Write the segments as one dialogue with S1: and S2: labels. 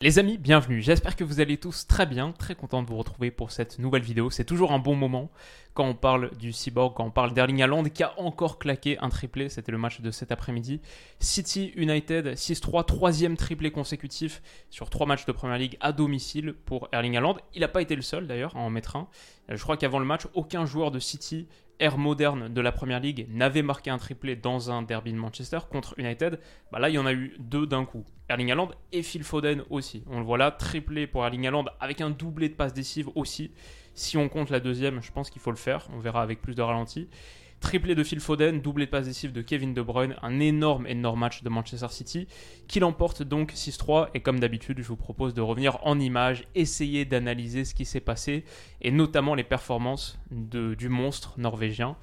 S1: Les amis, bienvenue. J'espère que vous allez tous très bien, très content de vous retrouver pour cette nouvelle vidéo. C'est toujours un bon moment quand on parle du Cyborg, quand on parle d'Erling Haaland qui a encore claqué un triplé. C'était le match de cet après-midi. City United 6-3, troisième triplé consécutif sur trois matchs de Première Ligue à domicile pour Erling Haaland. Il n'a pas été le seul d'ailleurs à en mettre un. Je crois qu'avant le match, aucun joueur de City ère moderne de la Première Ligue n'avait marqué un triplé dans un derby de Manchester contre United, bah là il y en a eu deux d'un coup. Erling Haaland et Phil Foden aussi. On le voit là, triplé pour Erling Haaland avec un doublé de passes décisives aussi. Si on compte la deuxième, je pense qu'il faut le faire, on verra avec plus de ralenti. Triplé de Phil Foden, doublé de passe de Kevin De Bruyne, un énorme, énorme match de Manchester City qui l'emporte donc 6-3. Et comme d'habitude, je vous propose de revenir en images, essayer d'analyser ce qui s'est passé et notamment les performances de, du monstre norvégien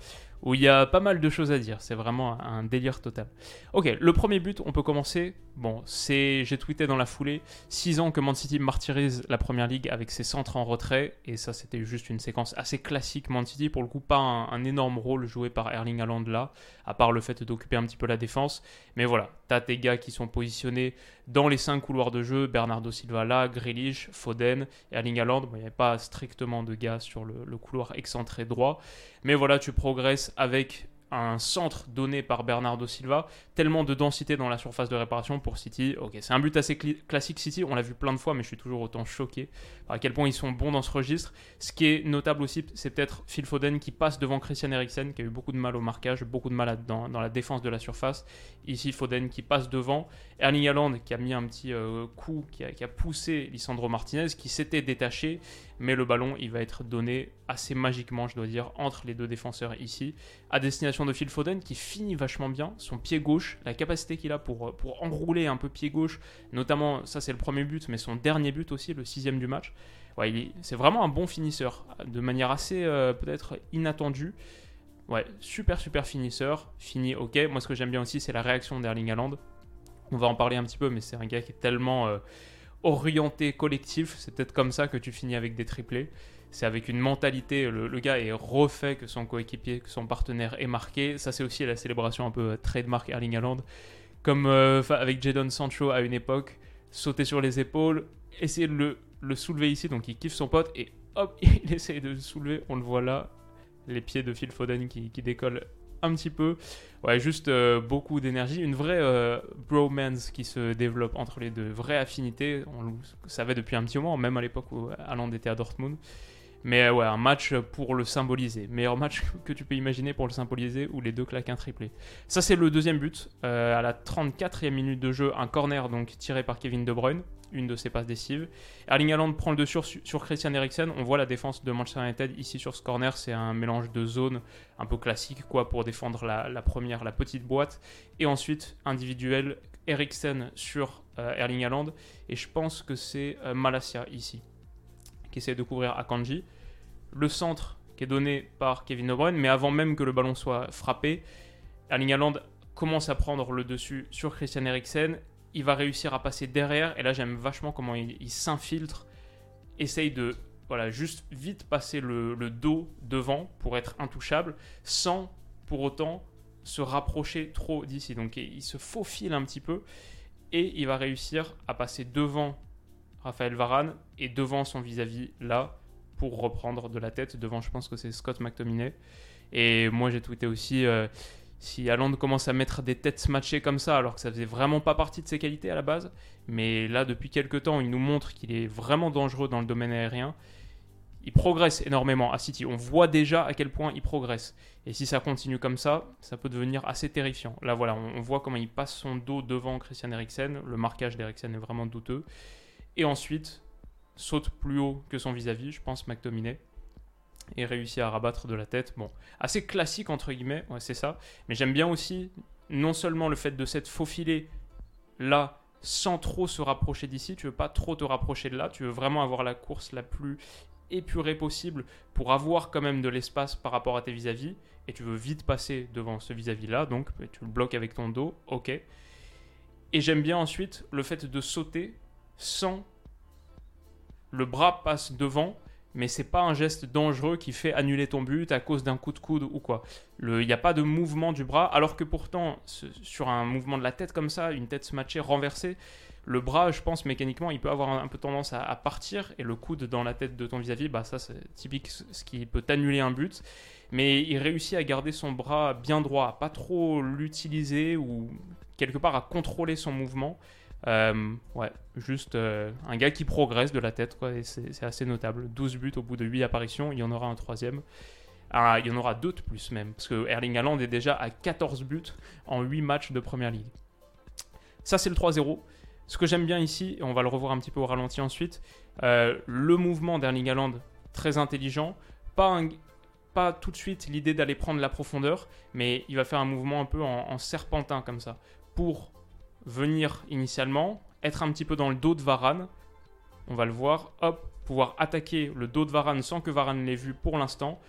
S1: où il y a pas mal de choses à dire. C'est vraiment un délire total. Ok, le premier but, on peut commencer. Bon, c'est, j'ai tweeté dans la foulée, 6 ans que Man City martyrise la première ligue avec ses centres en retrait, et ça c'était juste une séquence assez classique Man City, pour le coup pas un, énorme rôle joué par Erling Haaland là, à part le fait d'occuper un petit peu la défense, mais voilà, t'as tes gars qui sont positionnés dans les 5 couloirs de jeu, Bernardo Silva là, Grealish, Foden, Erling Haaland, bon, il n'y avait pas strictement de gars sur le couloir excentré droit, mais voilà, tu progresses avec un centre donné par Bernardo Silva, tellement de densité dans la surface de réparation pour City. Ok, c'est un but assez classique City, on l'a vu plein de fois, mais je suis toujours autant choqué à quel point ils sont bons dans ce registre. Ce qui est notable aussi, c'est peut-être Phil Foden qui passe devant Christian Eriksen, qui a eu beaucoup de mal au marquage, beaucoup de mal dans, la défense de la surface. Ici, Foden qui passe devant. Erling Haaland qui a mis un petit euh, coup, qui a, qui a poussé Lisandro Martinez, qui s'était détaché, mais le ballon, il va être donné assez magiquement, je dois dire, entre les deux défenseurs ici, à destination de Phil Foden, qui finit vachement bien, son pied gauche, la capacité qu'il a pour, pour enrouler un peu pied gauche, notamment, ça c'est le premier but, mais son dernier but aussi, le sixième du match. Ouais, c'est vraiment un bon finisseur, de manière assez euh, peut-être inattendue. Ouais, super super finisseur, fini ok. Moi ce que j'aime bien aussi c'est la réaction d'Erling Haaland. On va en parler un petit peu, mais c'est un gars qui est tellement euh, orienté collectif. C'est peut-être comme ça que tu finis avec des triplés. C'est avec une mentalité, le, gars est refait que son coéquipier, que son partenaire est marqué. Ça c'est aussi la célébration un peu euh, trademark Erling Haaland. Comme avec Jadon Sancho à une époque, sauter sur les épaules, essayer de le le soulever ici, donc il kiffe son pote et hop, il essaye de le soulever. On le voit là, les pieds de Phil Foden qui, qui décollent un petit peu. Ouais, juste euh, beaucoup d'énergie, une vraie euh, bromance qui se développe entre les deux, vraie affinité. On le savait depuis un petit moment, même à l'époque où Haaland était à Dortmund. Mais euh, ouais, un match pour le symboliser. Meilleur match que tu peux imaginer pour le symboliser où les deux claquent un triplé. Ça, c'est le deuxième but. à la 34e minute de jeu, un corner donc tiré par Kevin De Bruyne une de ses passes décisives. Erling Haaland prend le dessus sur, Christian Eriksen. On voit la défense de Manchester United ici sur ce corner. C'est un mélange de zones un peu classique quoi pour défendre la, première, la petite boîte. Et ensuite, individuel, Eriksen sur euh, Erling Haaland. Et je pense que c'est euh, Malasia ici qui essaie de couvrir Akanji. Le centre qui est donné par Kevin De Bruyne. Mais avant même que le ballon soit frappé, Erling Haaland commence à prendre le dessus sur Christian Eriksen il va réussir à passer derrière. Et là, j'aime vachement comment il, s'infiltre, essaye de voilà, juste vite passer le, dos devant pour être intouchable, sans pour autant se rapprocher trop d'ici. Donc il se faufile un petit peu et il va réussir à passer devant Raphaël Varane et devant son vis-à-vis là pour reprendre de la tête. Devant, je pense que c'est Scott McTominay. Et moi, j'ai tweeté aussi. Euh, si Haaland commence à mettre des têtes matchées comme ça, alors que ça faisait vraiment pas partie de ses qualités à la base, mais là depuis quelques temps, il nous montre qu'il est vraiment dangereux dans le domaine aérien. Il progresse énormément à City. On voit déjà à quel point il progresse. Et si ça continue comme ça, ça peut devenir assez terrifiant. Là, voilà, on, voit comment il passe son dos devant Christian Eriksen. Le marquage d'Eriksen est vraiment douteux. Et ensuite, saute plus haut que son vis-à-vis, je pense, McTominay et réussit à rabattre de la tête. Bon, assez classique entre guillemets, c'est ça. Mais j'aime bien aussi non seulement le fait de s'être faufilé là sans trop se rapprocher d'ici. Tu veux pas trop te rapprocher de là. Tu veux vraiment avoir la course la plus épurée possible pour avoir quand même de l'espace par rapport à tes vis-à-vis. Et tu veux vite passer devant ce vis-à-vis là. Donc tu le bloques avec ton dos. Ok. Et j'aime bien ensuite le fait de sauter sans le bras passe devant mais c'est pas un geste dangereux qui fait annuler ton but à cause d'un coup de coude ou quoi. Il n'y a pas de mouvement du bras, alors que pourtant, sur un mouvement de la tête comme ça, une tête smatchée, renversée, le bras, je pense, mécaniquement, il peut avoir un, peu tendance à, partir, et le coude dans la tête de ton vis-à-vis, bah ça c'est typique ce qui peut annuler un but. Mais il réussit à garder son bras bien droit, à pas trop l'utiliser ou quelque part à contrôler son mouvement. Euh, ouais, juste euh, un gars qui progresse de la tête, quoi, et c'est assez notable. 12 buts au bout de 8 apparitions, il y en aura un troisième. Ah, il y en aura de plus même, parce que Erling Haaland est déjà à 14 buts en 8 matchs de Première Ligue. Ça, c'est le 3-0. Ce que j'aime bien ici, et on va le revoir un petit peu au ralenti ensuite, euh, le mouvement d'Erling Haaland, très intelligent, pas, pas tout de suite l'idée d'aller prendre la profondeur, mais il va faire un mouvement un peu en, en serpentin comme ça, pour venir initialement, être un petit peu dans le dos de Varane. On va le voir, hop, pouvoir attaquer le dos de Varane sans que Varane l'ait vu pour l'instant.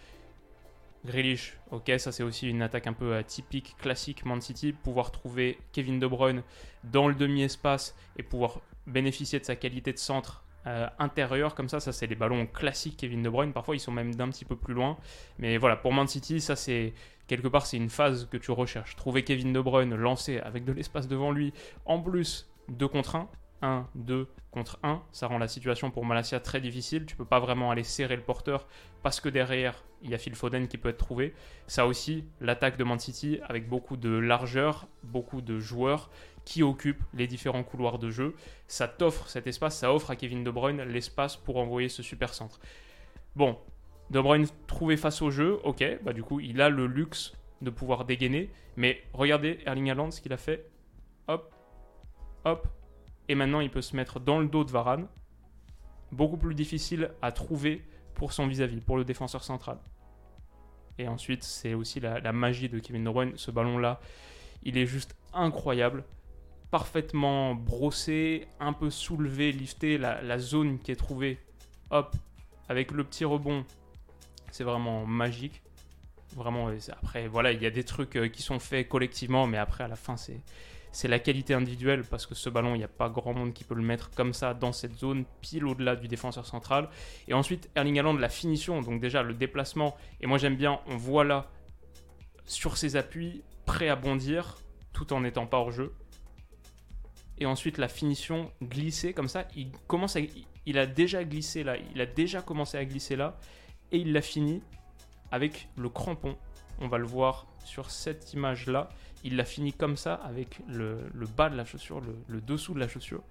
S1: Grealish, ok, ça c'est aussi une attaque un peu typique, classique Man City, pouvoir trouver Kevin De Bruyne dans le demi-espace et pouvoir bénéficier de sa qualité de centre euh, intérieur comme ça, ça c'est les ballons classiques Kevin De Bruyne, parfois ils sont même d'un petit peu plus loin, mais voilà, pour Man City, ça c'est quelque part, c'est une phase que tu recherches. Trouver Kevin De Bruyne lancé avec de l'espace devant lui, en plus 2 contre 1, 1, 2 contre 1, ça rend la situation pour Malasia très difficile. Tu peux pas vraiment aller serrer le porteur parce que derrière, il y a Phil Foden qui peut être trouvé. Ça aussi, l'attaque de Man City avec beaucoup de largeur, beaucoup de joueurs qui occupent les différents couloirs de jeu. Ça t'offre cet espace, ça offre à Kevin De Bruyne l'espace pour envoyer ce super centre. Bon, de Bruyne trouvé face au jeu, ok, bah du coup il a le luxe de pouvoir dégainer, mais regardez Erling Haaland ce qu'il a fait, hop, hop, et maintenant il peut se mettre dans le dos de Varane, beaucoup plus difficile à trouver pour son vis-à-vis, pour le défenseur central. Et ensuite c'est aussi la, magie de Kevin De Bruyne, ce ballon là, il est juste incroyable, parfaitement brossé, un peu soulevé, lifté, la, zone qui est trouvée, hop, avec le petit rebond c'est vraiment magique. Vraiment, après, voilà, il y a des trucs euh, qui sont faits collectivement, mais après, à la fin, c'est c'est la qualité individuelle parce que ce ballon, il n'y a pas grand monde qui peut le mettre comme ça dans cette zone, pile au-delà du défenseur central. Et ensuite, Erling Haaland, la finition, donc déjà le déplacement. Et moi, j'aime bien, on voit là, sur ses appuis, prêt à bondir, tout en n'étant pas hors jeu. Et ensuite, la finition glissée comme ça, il commence il a déjà glissé là, il a déjà commencé à glisser là et il l'a fini avec le crampon. On va le voir sur cette image-là. Il l'a fini comme ça avec le, bas de la chaussure, le, dessous de la chaussure,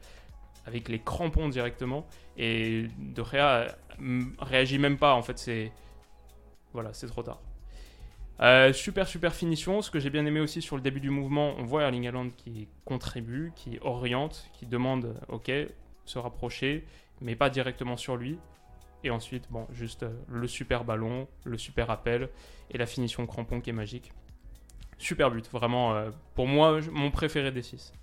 S1: avec les crampons directement. Et De Gea réagit même pas. En fait, c'est voilà, c'est trop tard. Euh, super super finition. Ce que j'ai bien aimé aussi sur le début du mouvement, on voit Erling Haaland qui contribue, qui oriente, qui demande, ok, se rapprocher, mais pas directement sur lui. Et ensuite, bon, juste euh, le super ballon, le super appel et la finition crampon qui est magique. Super but, vraiment, euh, pour moi, mon préféré des 6.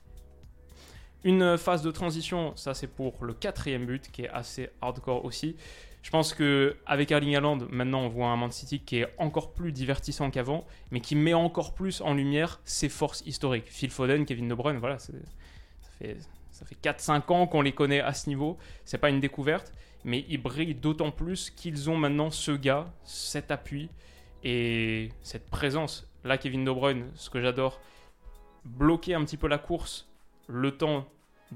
S1: Une phase de transition, ça c'est pour le quatrième but qui est assez hardcore aussi. Je pense que avec Erling Haaland, maintenant on voit un Man City qui est encore plus divertissant qu'avant, mais qui met encore plus en lumière ses forces historiques. Phil Foden, Kevin De Bruyne, voilà, ça fait, ça fait 4-5 ans qu'on les connaît à ce niveau. C'est pas une découverte mais ils brillent d'autant plus qu'ils ont maintenant ce gars, cet appui et cette présence. Là, Kevin De Bruyne, ce que j'adore, bloquer un petit peu la course, le temps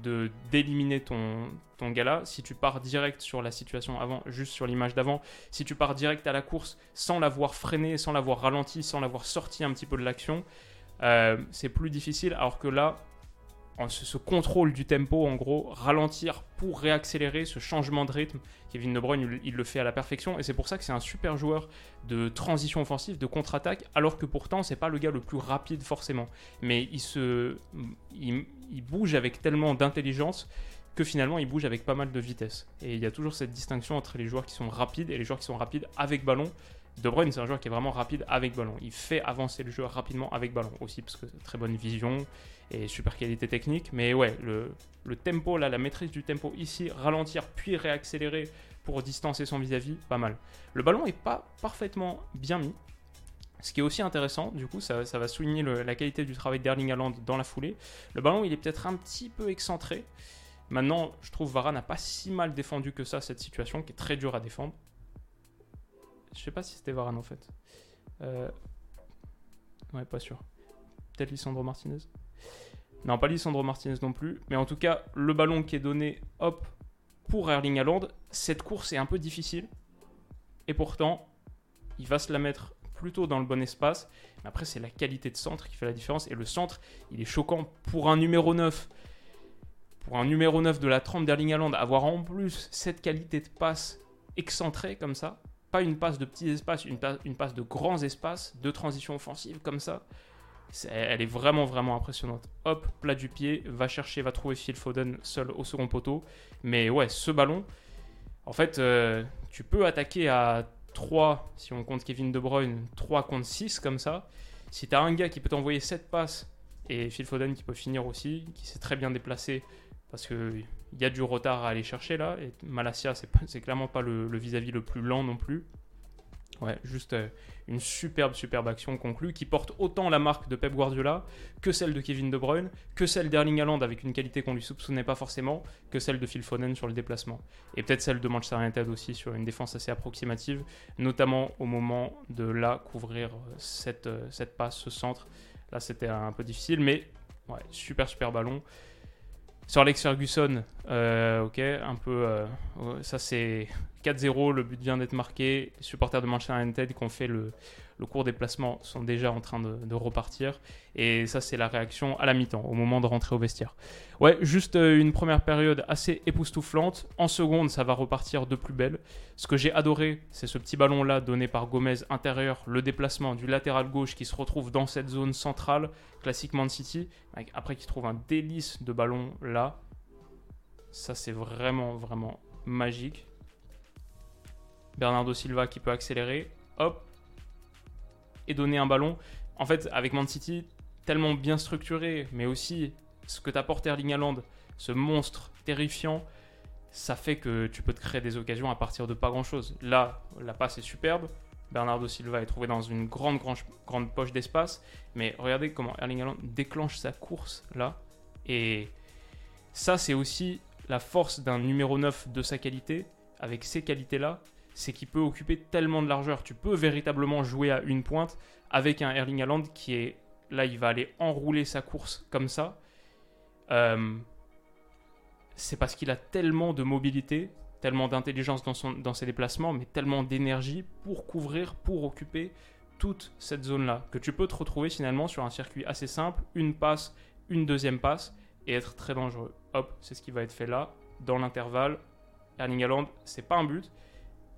S1: de d'éliminer ton, ton gars là. Si tu pars direct sur la situation avant, juste sur l'image d'avant, si tu pars direct à la course sans l'avoir freiné, sans l'avoir ralenti, sans l'avoir sorti un petit peu de l'action, euh, c'est plus difficile. Alors que là, ce, contrôle du tempo, en gros, ralentir pour réaccélérer ce changement de rythme. Kevin De Bruyne, il, le fait à la perfection, et c'est pour ça que c'est un super joueur de transition offensive, de contre-attaque, alors que pourtant, c'est pas le gars le plus rapide forcément. Mais il se, il, bouge avec tellement d'intelligence que finalement, il bouge avec pas mal de vitesse. Et il y a toujours cette distinction entre les joueurs qui sont rapides et les joueurs qui sont rapides avec ballon. De Bruyne, c'est un joueur qui est vraiment rapide avec ballon. Il fait avancer le jeu rapidement avec ballon aussi, parce que très bonne vision et super qualité technique. Mais ouais, le, tempo, là, la maîtrise du tempo ici, ralentir puis réaccélérer pour distancer son vis-à-vis, pas mal. Le ballon est pas parfaitement bien mis. Ce qui est aussi intéressant, du coup, ça, va souligner la qualité du travail d'Erling Haaland dans la foulée. Le ballon, il est peut-être un petit peu excentré. Maintenant, je trouve Varane n'a pas si mal défendu que ça, cette situation, qui est très dure à défendre. Je sais pas si c'était Varane en fait. Euh... Ouais, pas sûr. Peut-être Lissandro Martinez. Non, pas Lissandro Martinez non plus. Mais en tout cas, le ballon qui est donné, hop, pour Erling Haaland, cette course est un peu difficile. Et pourtant, il va se la mettre plutôt dans le bon espace. Mais après, c'est la qualité de centre qui fait la différence. Et le centre, il est choquant pour un numéro 9. Pour un numéro 9 de la trempe d'Erling Haaland, avoir en plus cette qualité de passe excentrée comme ça. Pas une passe de petits espaces, une, passe de grands espaces, de transition offensive comme ça elle est vraiment, vraiment impressionnante. Hop, plat du pied, va chercher, va trouver Phil Foden seul au second poteau. Mais ouais, ce ballon, en fait, euh, tu peux attaquer à 3, si on compte Kevin De Bruyne, 3 contre 6 comme ça. Si tu as un gars qui peut t'envoyer 7 passes et Phil Foden qui peut finir aussi, qui s'est très bien déplacé parce qu'il y a du retard à aller chercher là. Et Malasia, c'est clairement pas le vis-à-vis -vis le plus lent non plus. Ouais, juste euh, une superbe, superbe action conclue qui porte autant la marque de Pep Guardiola que celle de Kevin De Bruyne, que celle d'Erling Haaland avec une qualité qu'on lui soupçonnait pas forcément, que celle de Phil Foden sur le déplacement. Et peut-être celle de Manchester United aussi sur une défense assez approximative, notamment au moment de là couvrir euh, cette, euh, cette passe, ce centre. Là, c'était un peu difficile, mais ouais, super, super ballon. Sur Alex Ferguson, ok, un peu. ça, c'est 4-0, le but vient d'être marqué. Les supporters de Manchester United qui ont fait le, cours des placements sont déjà en train de, repartir. Et ça, c'est la réaction à la mi-temps, au moment de rentrer au vestiaire. Ouais, juste euh, une première période assez époustouflante. En seconde, ça va repartir de plus belle. Ce que j'ai adoré, c'est ce petit ballon-là donné par Gomez intérieur, le déplacement du latéral gauche qui se retrouve dans cette zone centrale, classique Man City. Après, qui trouve un délice de ballon là. Ça, c'est vraiment, vraiment magique. Bernardo Silva qui peut accélérer, hop, et donner un ballon. En fait, avec Man City, tellement bien structuré, mais aussi ce que t'apporte Erling Haaland, ce monstre terrifiant, ça fait que tu peux te créer des occasions à partir de pas grand chose. Là, la passe est superbe. Bernardo Silva est trouvé dans une grande, grande, grande poche d'espace. Mais regardez comment Erling Haaland déclenche sa course là. Et ça, c'est aussi la force d'un numéro 9 de sa qualité. Avec ces qualités-là, c'est qu'il peut occuper tellement de largeur. Tu peux véritablement jouer à une pointe avec un Erling Haaland qui est là, il va aller enrouler sa course comme ça. Euh, c'est parce qu'il a tellement de mobilité, tellement d'intelligence dans, dans ses déplacements, mais tellement d'énergie pour couvrir, pour occuper toute cette zone-là, que tu peux te retrouver finalement sur un circuit assez simple, une passe, une deuxième passe, et être très dangereux. Hop, c'est ce qui va être fait là, dans l'intervalle. Erling Haaland, c'est pas un but,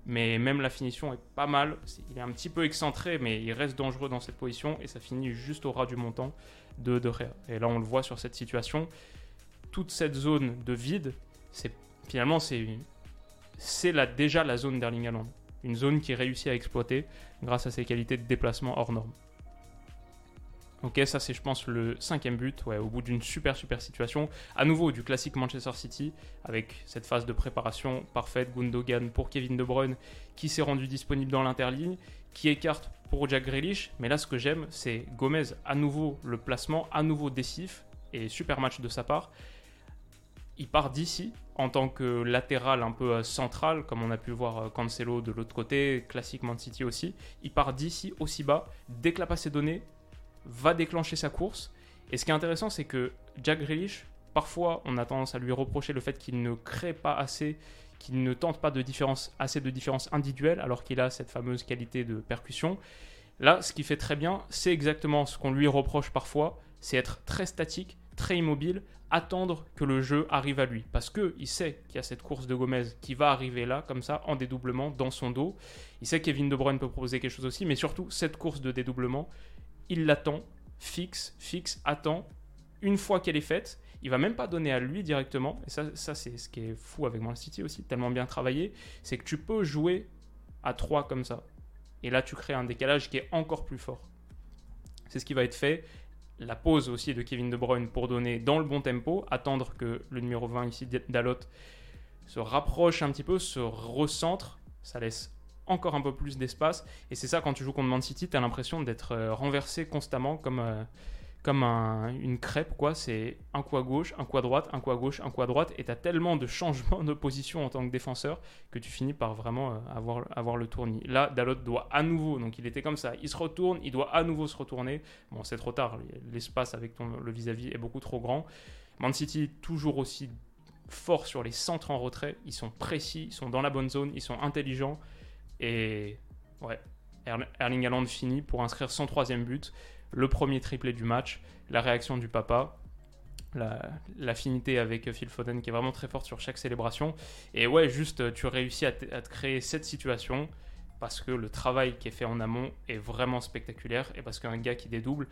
S1: mais même la finition est pas mal. il est un petit peu excentré, mais il reste dangereux dans cette position et ça finit juste au ras du montant de De. Et là, on le voit sur cette situation. Toute cette zone de vide, c'est finalement c'est déjà la zone d'Erling Haaland, une zone qui réussit à exploiter grâce à ses qualités de déplacement hors normes. Ok, ça c'est je pense le cinquième but, au bout d'une super super situation. À nouveau du classique Manchester City, avec cette phase de préparation parfaite, Gundogan pour Kevin De Bruyne, qui s'est rendu disponible dans l'interligne, qui écarte pour Jack Grealish. Mais là ce que j'aime, c'est Gomez, à nouveau le placement, à nouveau décisif, et super match de sa part. Il part d'ici en tant que latéral un peu euh, central, comme on a pu voir euh, Cancelo de l'autre côté, classique Man City aussi. Il part d'ici aussi bas, dès que la passe est donnée, va déclencher sa course. Et ce qui est intéressant, c'est que Jack Grealish, parfois, on a tendance à lui reprocher le fait qu'il ne crée pas assez, qu'il ne tente pas de différence, assez de différence individuelle, alors qu'il a cette fameuse qualité de percussion. Là, ce qu'il fait très bien, c'est exactement ce qu'on lui reproche parfois, c'est être très statique, très immobile, attendre que le jeu arrive à lui. Parce qu'il sait qu'il y a cette course de Gomez qui va arriver là, comme ça, en dédoublement, dans son dos. Il sait que Kevin De Bruyne peut proposer quelque chose aussi, mais surtout, cette course de dédoublement, il l'attend, fixe, fixe, attend. Une fois qu'elle est faite, il va même pas donner à lui directement. Et ça, c'est ce qui est fou avec Man City aussi, tellement bien travaillé, c'est que tu peux jouer à 3 comme ça. Et là, tu crées un décalage qui est encore plus fort. C'est ce qui va être fait. La pause aussi de Kevin De Bruyne pour donner dans le bon tempo, attendre que le numéro 20 ici, Dalot, se rapproche un petit peu, se recentre. Ça laisse encore un peu plus d'espace. Et c'est ça, quand tu joues contre Man City, tu as l'impression d'être euh, renversé constamment comme, euh, comme une crêpe. quoi. C'est un coup à gauche, un coup à droite, un coup à gauche, un coup à droite. Et tu as tellement de changements de position en tant que défenseur que tu finis par vraiment euh, avoir, avoir le tournis. Là, Dalot doit à nouveau, donc il était comme ça, il se retourne, il doit à nouveau se retourner. Bon, c'est trop tard, l'espace avec ton, le vis-à-vis -vis est beaucoup trop grand. Man City, toujours aussi fort sur les centres en retrait. Ils sont précis, ils sont dans la bonne zone, ils sont intelligents. Et ouais, Erling Haaland finit pour inscrire son troisième but, le premier triplé du match, la réaction du papa, l'affinité avec Phil Foden qui est vraiment très forte sur chaque célébration. Et ouais, juste tu réussis à, te créer cette situation parce que le travail qui est fait en amont est vraiment spectaculaire et parce qu'un gars qui dédouble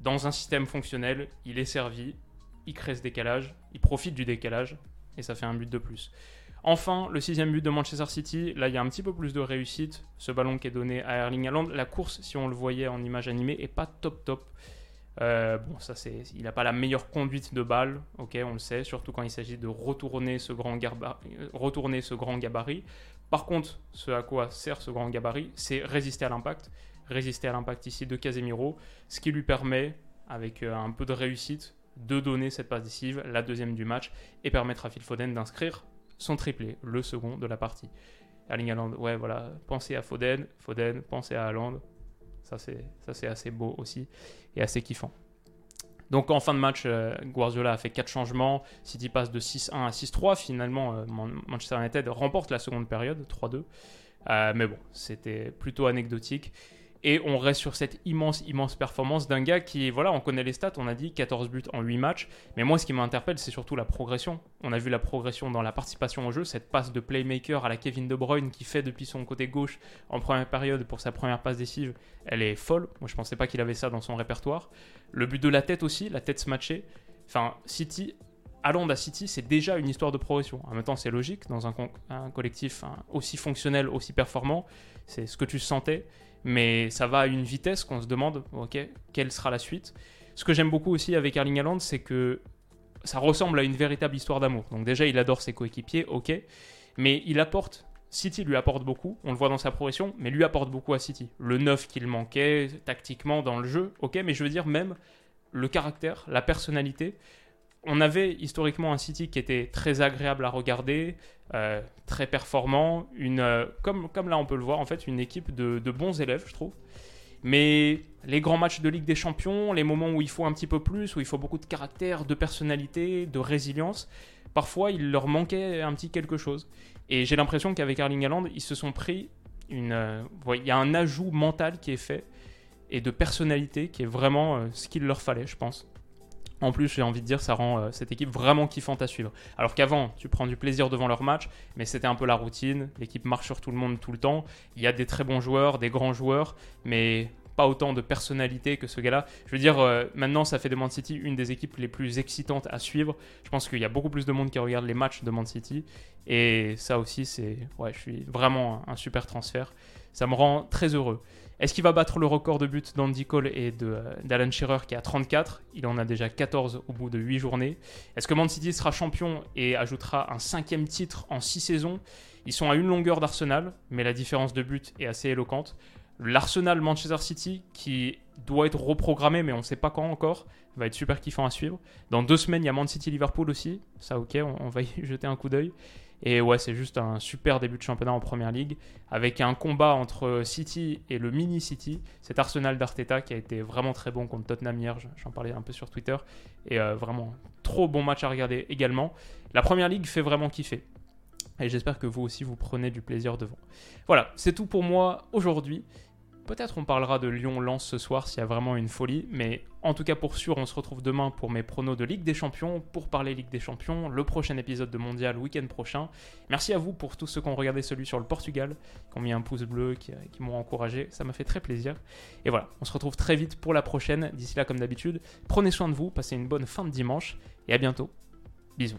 S1: dans un système fonctionnel, il est servi, il crée ce décalage, il profite du décalage et ça fait un but de plus. Enfin, le sixième but de Manchester City, là il y a un petit peu plus de réussite. Ce ballon qui est donné à Erling Haaland, la course, si on le voyait en image animée, est pas top top. Euh, bon, ça c'est, il n'a pas la meilleure conduite de balle, ok, on le sait, surtout quand il s'agit de retourner ce grand, gabarit. Par contre, ce à quoi sert ce grand gabarit, c'est résister à l'impact, résister à l'impact ici de Casemiro, ce qui lui permet, avec euh, un peu de réussite, de donner cette passe décisive, la deuxième du match, et permettre à Phil Foden d'inscrire son triplé, le second de la partie. Erling Haaland, ouais, voilà, pensez à Foden, Foden, pensez à Haaland. Ça, c'est assez beau aussi et assez kiffant. Donc en fin de match, euh, Guardiola a fait 4 changements. City passe de 6-1 à 6-3. Finalement, euh, Manchester United remporte la seconde période, 3-2. Euh, mais bon, c'était plutôt anecdotique. Et on reste sur cette immense, immense performance d'un gars qui, voilà, on connaît les stats, on a dit 14 buts en 8 matchs. Mais moi, ce qui m'interpelle, c'est surtout la progression. On a vu la progression dans la participation au jeu, cette passe de playmaker à la Kevin De Bruyne qui fait depuis son côté gauche en première période pour sa première passe décisive. Elle est folle. Moi, je pensais pas qu'il avait ça dans son répertoire. Le but de la tête aussi, la tête smatchée. Enfin, City Allons à City, c'est déjà une histoire de progression. En même temps, c'est logique dans un, collectif aussi fonctionnel, aussi performant. C'est ce que tu sentais mais ça va à une vitesse qu'on se demande, ok, quelle sera la suite. Ce que j'aime beaucoup aussi avec Erling Haaland, c'est que ça ressemble à une véritable histoire d'amour. Donc déjà, il adore ses coéquipiers, ok, mais il apporte, City lui apporte beaucoup, on le voit dans sa progression, mais lui apporte beaucoup à City. Le neuf qu'il manquait, tactiquement dans le jeu, ok, mais je veux dire même le caractère, la personnalité, on avait historiquement un City qui était très agréable à regarder, euh, très performant, une, euh, comme, comme là on peut le voir, en fait, une équipe de, bons élèves, je trouve. Mais les grands matchs de Ligue des Champions, les moments où il faut un petit peu plus, où il faut beaucoup de caractère, de personnalité, de résilience, parfois il leur manquait un petit quelque chose. Et j'ai l'impression qu'avec Erling Haaland, ils se sont pris une. Euh, il y a un ajout mental qui est fait et de personnalité qui est vraiment ce qu'il leur fallait, je pense. En plus, j'ai envie de dire, ça rend euh, cette équipe vraiment kiffante à suivre. Alors qu'avant, tu prends du plaisir devant leur match, mais c'était un peu la routine. L'équipe marche sur tout le monde tout le temps. Il y a des très bons joueurs, des grands joueurs, mais pas autant de personnalité que ce gars-là. Je veux dire, euh, maintenant, ça fait de Man City une des équipes les plus excitantes à suivre. Je pense qu'il y a beaucoup plus de monde qui regarde les matchs de Man City. Et ça aussi, c'est. Ouais, je suis vraiment un super transfert. Ça me rend très heureux. Est-ce qu'il va battre le record de buts d'Andy Cole et euh, d'Alan Shearer qui a 34 Il en a déjà 14 au bout de 8 journées. Est-ce que Man City sera champion et ajoutera un cinquième titre en 6 saisons? Ils sont à une longueur d'Arsenal, mais la différence de buts est assez éloquente. L'Arsenal Manchester City, qui doit être reprogrammé, mais on ne sait pas quand encore, va être super kiffant à suivre. Dans deux semaines, il y a Man City Liverpool aussi. Ça, ok, on va y jeter un coup d'œil. Et ouais, c'est juste un super début de championnat en première ligue avec un combat entre City et le mini City. Cet Arsenal d'Arteta qui a été vraiment très bon contre Tottenham hier, j'en parlais un peu sur Twitter. Et euh, vraiment, trop bon match à regarder également. La première ligue fait vraiment kiffer. Et j'espère que vous aussi vous prenez du plaisir devant. Voilà, c'est tout pour moi aujourd'hui. Peut-être on parlera de Lyon-Lens ce soir s'il y a vraiment une folie, mais en tout cas pour sûr, on se retrouve demain pour mes pronos de Ligue des Champions, pour parler Ligue des Champions, le prochain épisode de Mondial week-end prochain. Merci à vous pour tous ceux qui ont regardé celui sur le Portugal, qui ont mis un pouce bleu, qui, qui m'ont encouragé, ça m'a fait très plaisir. Et voilà, on se retrouve très vite pour la prochaine. D'ici là, comme d'habitude, prenez soin de vous, passez une bonne fin de dimanche, et à bientôt. Bisous.